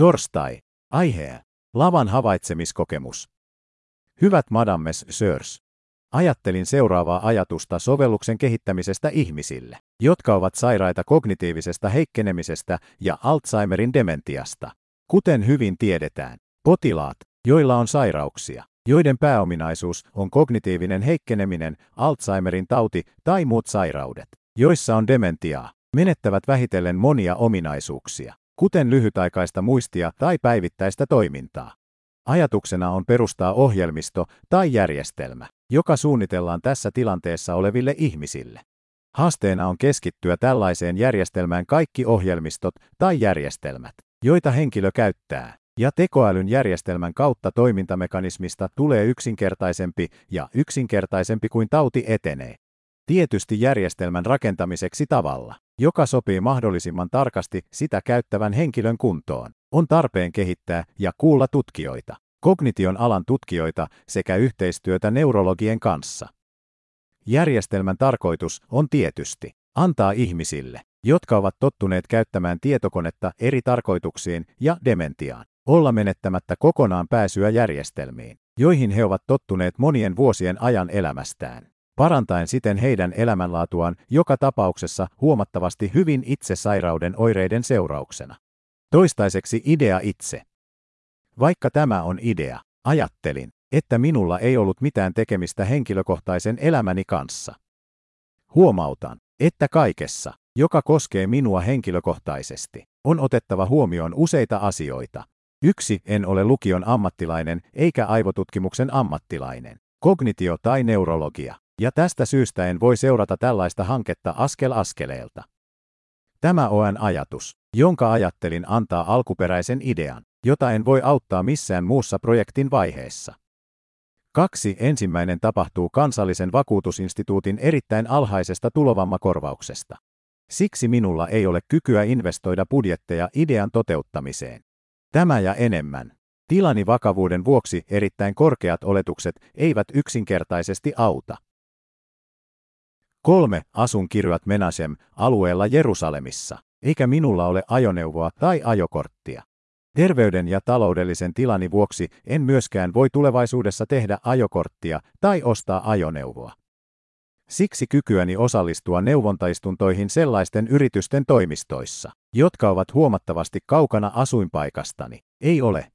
Torstai. Aihe. Lavan havaitsemiskokemus. Hyvät madammes sirs. Ajattelin seuraavaa ajatusta sovelluksen kehittämisestä ihmisille, jotka ovat sairaita kognitiivisesta heikkenemisestä ja Alzheimerin dementiasta. Kuten hyvin tiedetään, potilaat, joilla on sairauksia, joiden pääominaisuus on kognitiivinen heikkeneminen, Alzheimerin tauti tai muut sairaudet, joissa on dementiaa, menettävät vähitellen monia ominaisuuksia, kuten lyhytaikaista muistia tai päivittäistä toimintaa. Ajatuksena on perustaa ohjelmisto tai järjestelmä, joka suunnitellaan tässä tilanteessa oleville ihmisille. Haasteena on keskittyä tällaiseen järjestelmään kaikki ohjelmistot tai järjestelmät, joita henkilö käyttää, ja tekoälyn järjestelmän kautta toimintamekanismista tulee yksinkertaisempi ja yksinkertaisempi kuin tauti etenee. Tietysti järjestelmän rakentamiseksi tavalla, joka sopii mahdollisimman tarkasti sitä käyttävän henkilön kuntoon, on tarpeen kehittää ja kuulla tutkijoita, kognition alan tutkijoita sekä yhteistyötä neurologien kanssa. Järjestelmän tarkoitus on tietysti antaa ihmisille, jotka ovat tottuneet käyttämään tietokonetta eri tarkoituksiin ja dementiaan, olla menettämättä kokonaan pääsyä järjestelmiin, joihin he ovat tottuneet monien vuosien ajan elämästään, parantaen siten heidän elämänlaatuaan joka tapauksessa huomattavasti hyvin itse sairauden oireiden seurauksena. Toistaiseksi idea itse. Vaikka tämä on idea, ajattelin, että minulla ei ollut mitään tekemistä henkilökohtaisen elämäni kanssa. Huomautan, että kaikessa, joka koskee minua henkilökohtaisesti, on otettava huomioon useita asioita. Yksi, en ole lukion ammattilainen eikä aivotutkimuksen ammattilainen, kognitio tai neurologia, ja tästä syystä en voi seurata tällaista hanketta askel askeleelta. Tämä on ajatus, jonka ajattelin antaa alkuperäisen idean, jota en voi auttaa missään muussa projektin vaiheessa. Kaksi ensimmäinen tapahtuu kansallisen vakuutusinstituutin erittäin alhaisesta tulovammakorvauksesta. Siksi minulla ei ole kykyä investoida budjetteja idean toteuttamiseen. Tämä ja enemmän. Tilani vakavuuden vuoksi erittäin korkeat oletukset eivät yksinkertaisesti auta. Kolme Asun kirjat Menasem alueella Jerusalemissa, eikä minulla ole ajoneuvoa tai ajokorttia. Terveyden ja taloudellisen tilani vuoksi en myöskään voi tulevaisuudessa tehdä ajokorttia tai ostaa ajoneuvoa. Siksi kykyäni osallistua neuvontaistuntoihin sellaisten yritysten toimistoissa, jotka ovat huomattavasti kaukana asuinpaikastani, ei ole.